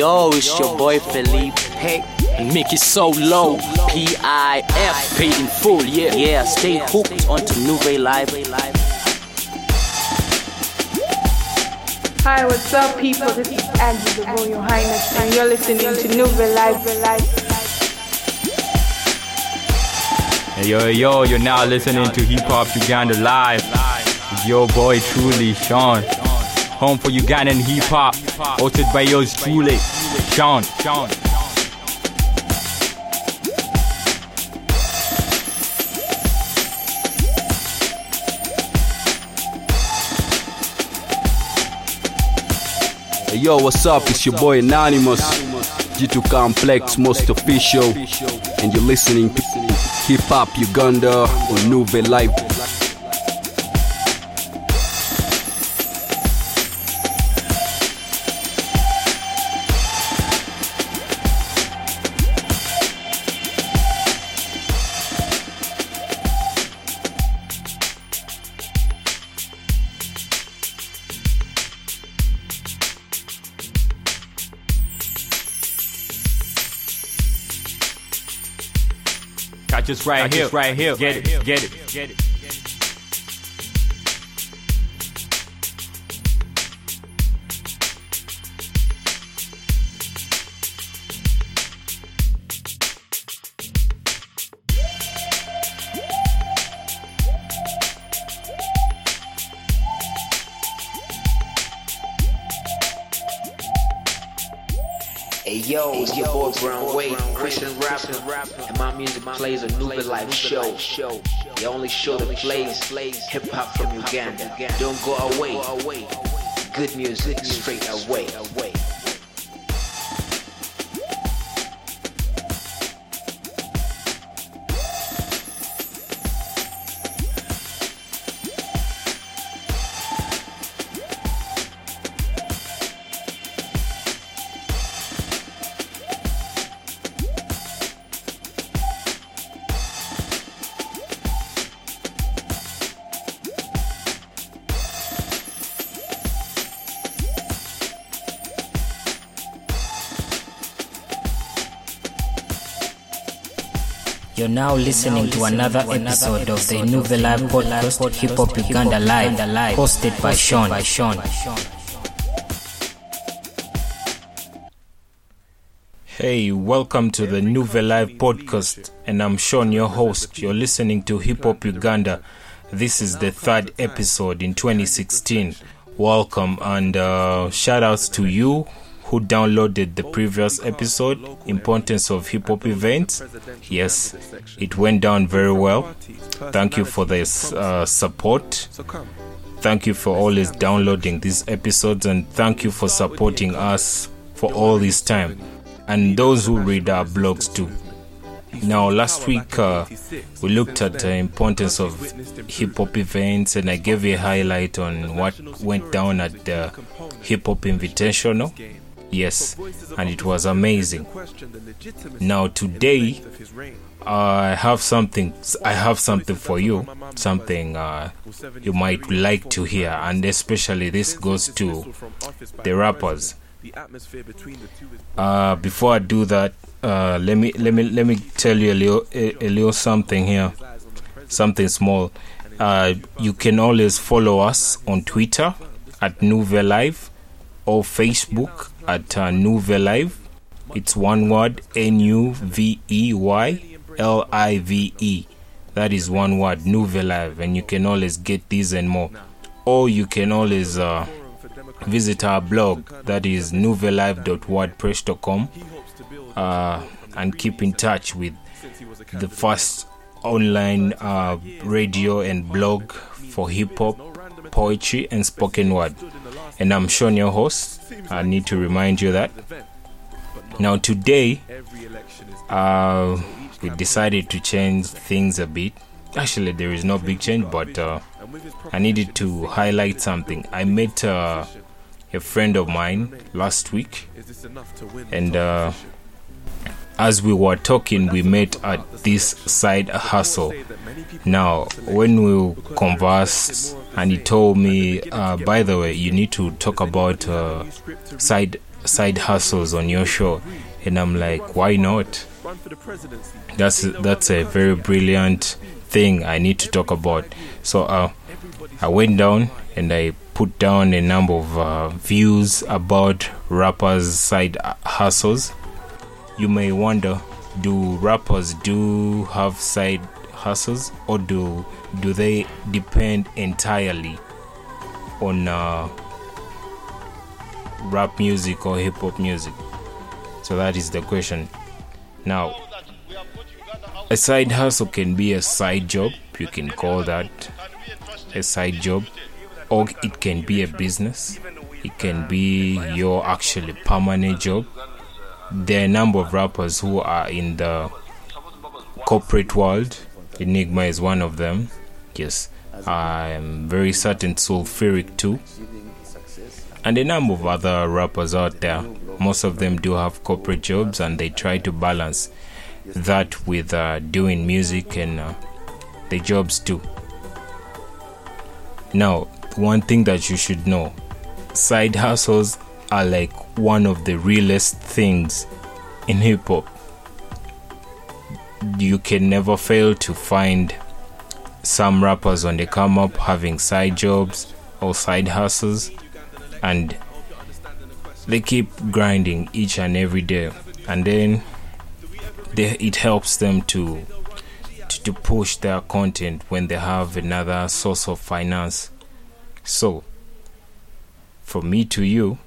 Yo, it's your boy Felipe. Hey, and make it so low. P I F, paid in full, yeah. Yeah, stay hooked onto Nuvey Live. Hi, what's up, people? This is Angie, the Royal Highness, and you're listening to New Nuvey Live. Hey, yo, yo, you're now listening to Hip Hop Uganda Live. It's your boy, truly, Sean. Home for Ugandan hip hop, hosted by yours truly, Sean. Sean. Hey, yo, what's up? It's your boy Anonymous, G2 Complex, most official, and you're listening to Hip Hop Uganda on Nuvey Live. Us right Catch here, us right here. Get it, get it, get it. Yo, it's your boy Brown Wade, Christian rapper, and my music plays a Nuvey Live show. The only show that plays hip hop from Uganda. Don't go away. Good music straight away. You're now listening to another episode of the Nuvey Live podcast, Hip Hop Uganda Live, hosted by Sean. Hey, welcome to the Nuvey Live podcast, and I'm Sean, your host. You're listening to Hip Hop Uganda. This is the third episode in 2016. Welcome and uh, shout outs to you who downloaded the previous episode, Importance of Hip Hop Events. Yes, it went down very well. Thank you for this uh, support. Thank you for always downloading these episodes, and thank you for supporting us for all this time. And those who read our blogs too. Now, last week uh, we looked at the importance of hip hop events, and I gave a highlight on what went down at the Hip Hop Invitational. Yes, and it was amazing. Now, today I have something. I have something for you. Something uh, you might like to hear, and especially this goes to the rappers. Uh, before I do that, uh, let me let me let me tell you a little a, a little something here, something small. Uh, you can always follow us on Twitter at Nuvey Live or Facebook at uh, Nuvey Live. It's one word N U V E Y L I V E. That is one word Nuvey Live, and you can always get these and more. Or you can always uh, visit our blog that is nuveylive.wordpress.com uh, and keep in touch with the first online uh, radio and blog for hip hop, poetry, and spoken word. And I'm Sean, your host. I need to remind you that. Now, today, uh, we decided to change things a bit. Actually, there is no big change, but uh, I needed to highlight something. I met uh, a friend of mine last week, and uh, as we were talking, we met at this side hustle. Now, when we conversed, and he told me, uh, by the way, you need to talk about uh, side side hustles on your show, and I'm like, why not? That's that's a very brilliant thing I need to talk about. So uh, I went down and I put down a number of uh, views about rappers' side hustles. You may wonder, do rappers do have side hustles, or do do they depend entirely on uh, rap music or hip hop music? So that is the question. Now, a side hustle can be a side job, you can call that a side job, or it can be a business, it can be your actually permanent job. There are a number of rappers who are in the corporate world. Enigma is one of them. Yes, I'm very certain Sulfuric too. And a number of other rappers out there. Most of them do have corporate jobs and they try to balance that with uh, doing music and uh, the jobs too. Now, one thing that you should know side hustles are like one of the realest things in hip hop. You can never fail to find some rappers on the come up having side jobs or side hustles and they keep grinding each and every day and then they, it helps them to, to to push their content when they have another source of finance so from me to you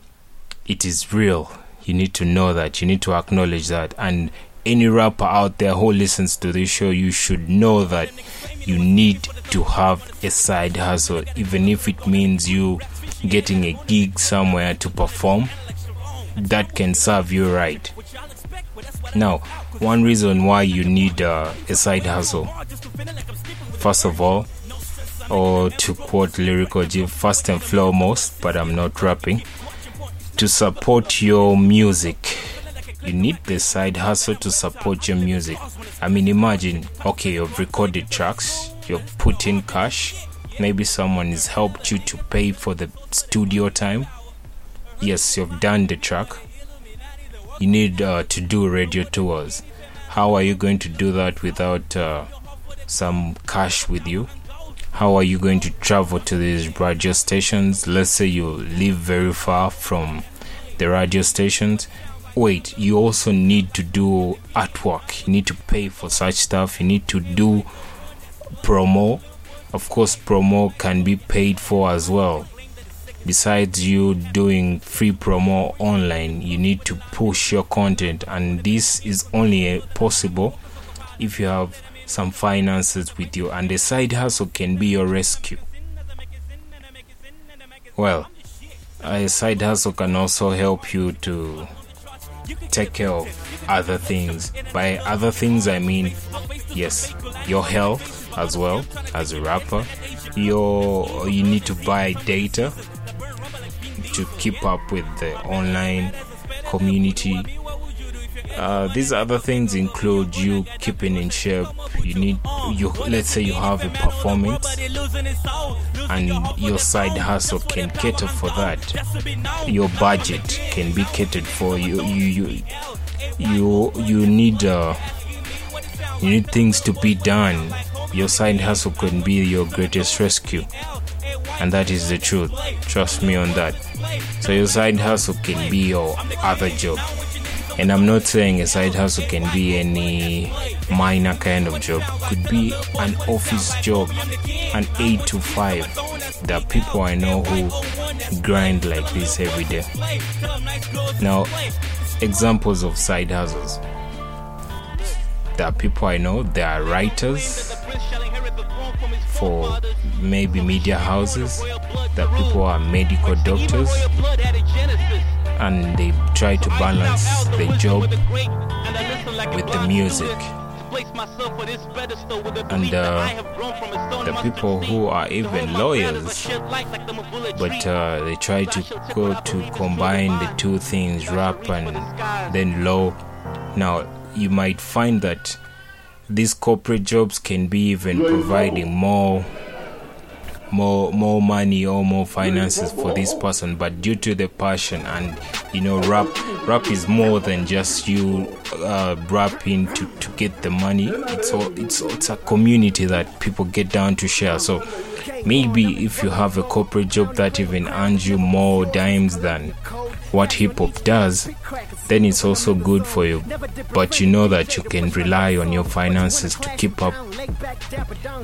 it is real. You need to know that. You need to acknowledge that. And any rapper out there who listens to this show you should know that you need to have a side hustle. Even if it means you getting a gig somewhere to perform that can serve you right. Now one reason why you need uh, a side hustle first of all or to quote lyrical Jim, first and foremost but i'm not rapping to support your music. You need the side hustle to support your music. I mean imagine okay you've recorded tracks you're putting cash maybe someone has helped you to pay for the studio time. Yes you've done the track. You need uh, to do radio tours. How are you going to do that without uh, some cash with you? How are you going to travel to these radio stations? Let's say you live very far from the radio stations. Wait you also need to do artwork. You need to pay for such stuff. You need to do promo. Of course promo can be paid for as well. Besides you doing free promo online you need to push your content and this is only possible if you have some finances with you and the side hustle can be your rescue. Well a side hustle can also help you to take care of other things. By other things i mean yes your health as well as a rapper. Your you need to buy data to keep up with the online community. Uh, these other things include you keeping in shape. You need you let's say you have a performance and your side hustle can cater for that. your budget can be catered for. You you you you, you need uh, you need things to be done. Your side hustle can be your greatest rescue. And that is the truth. Trust me on that. So your side hustle can be your other job and i'm not saying a side hustle can be any minor kind of job. Could be an office job an 8 to 5 there are people i know who grind like this every day. Now examples of side hustles. There are people i know there are writers for maybe media houses. That people who are medical doctors and they try to balance the job with the music. and uh, the people who are even lawyers but uh, they try to go to combine the two things rap and then law. Now you might find that these corporate jobs can be even providing more more more money or more finances for this person but due to the passion and you know rap rap is more than just you uh, rapping to, to get the money. It's all it's it's a community that people get down to share. So maybe if you have a corporate job that even earns you more dimes than what hip hop does, then it's also good for you. But you know that you can rely on your finances to keep up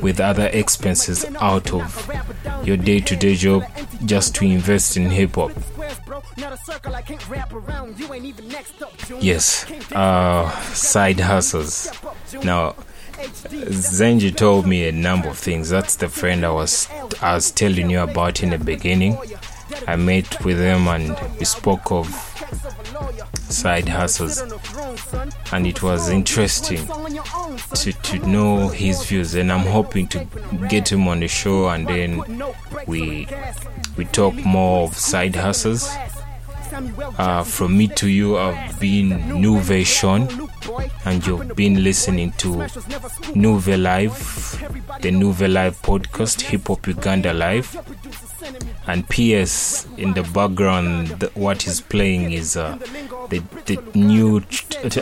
with other expenses out of your day to day job just to invest in hip hop. Yes, uh, side hustles. Now, Zenji told me a number of things. That's the friend I was I was telling you about in the beginning. I met with him and we spoke of side hustles, and it was interesting to, to know his views. And I'm hoping to get him on the show, and then we we talk more of side hustles. Uh, from me to you, I've been Nuvey Sean, and you've been listening to Nuvey Live, the Nuvey Live podcast, Hip Hop Uganda Live. And PS in the background, the, what is playing is uh, the, the new,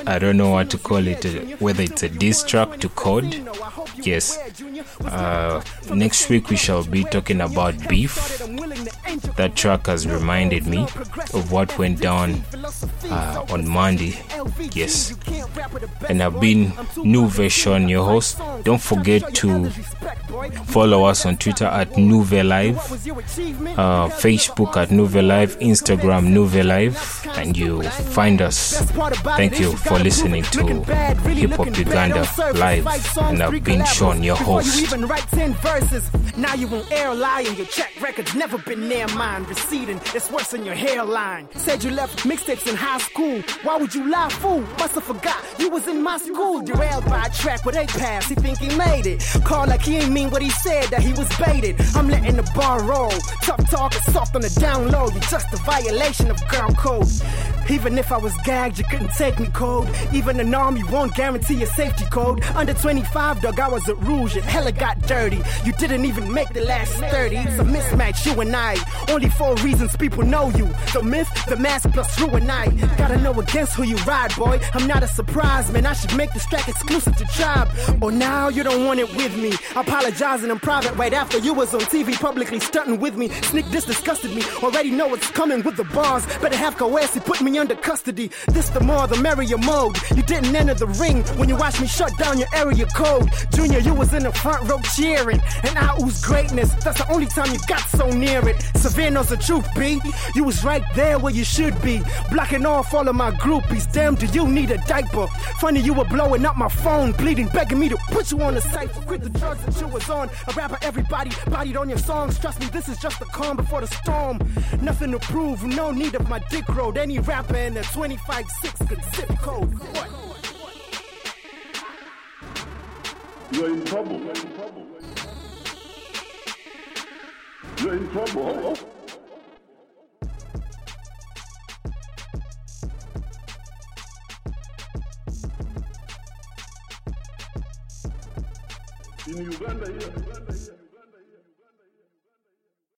I don't know what to call it, uh, whether it's a diss track to code. Yes. Uh, next week we shall be talking about beef. That track has reminded me of what went down uh, on Monday. Yes. And I've been New Version, your host. Don't forget to follow us on Twitter at Nuvey Live, uh, Facebook at Nuvey Live, Instagram Nuvey Live, and you find us. Thank you for listening to Hip Hop Uganda Live, and I've been Sean, your host. Now you on air lying, your check record's never been near mine. Receding, it's worse than your hairline. Said you left mixtapes high school. Why would you lie, fool? Must have forgot you was in my school. Derailed by a track where they passed. He think he made it. Call like he ain't mean what he said, that he was baited. I'm letting the bar roll. Tough talk is soft on the down low. You're just a violation of girl code. Even if I was gagged, you couldn't take me cold. Even an army won't guarantee a safety code. Under 25, dog, I was at Rouge. It hella got dirty. You didn't even make the last 30. It's a mismatch, you and I. Only four reasons people know you the myth, the mask, plus you and I. Gotta know against who you ride, boy. I'm not a surprise, man. I should make this track exclusive to Tribe. Or now you don't want it with me. Apologizing in private right after you was on TV publicly stunting with me. Sneak this disgusted me. Already know what's coming with the bars. Better have Coercy put me under custody. This the more the merrier mode. You didn't enter the ring when you watched me shut down your area code. Junior, you was in the front row cheering. And I ooze greatness. That's the only time you got so near it. Severe knows the truth, B. You was right there where you should be. Blocking off all of my groupies. Damn, do you need a diaper? Funny, you were blowing up my phone, bleeding, begging me to put you on the cipher. Quit the drugs that you was on. A rapper, everybody bodied on your songs. Trust me, this is just the calm before the storm. Nothing to prove, no need of my dick road. Any rapper in the 25-6 could zip code. What? You're in trouble. You're in trouble. In Uganda here.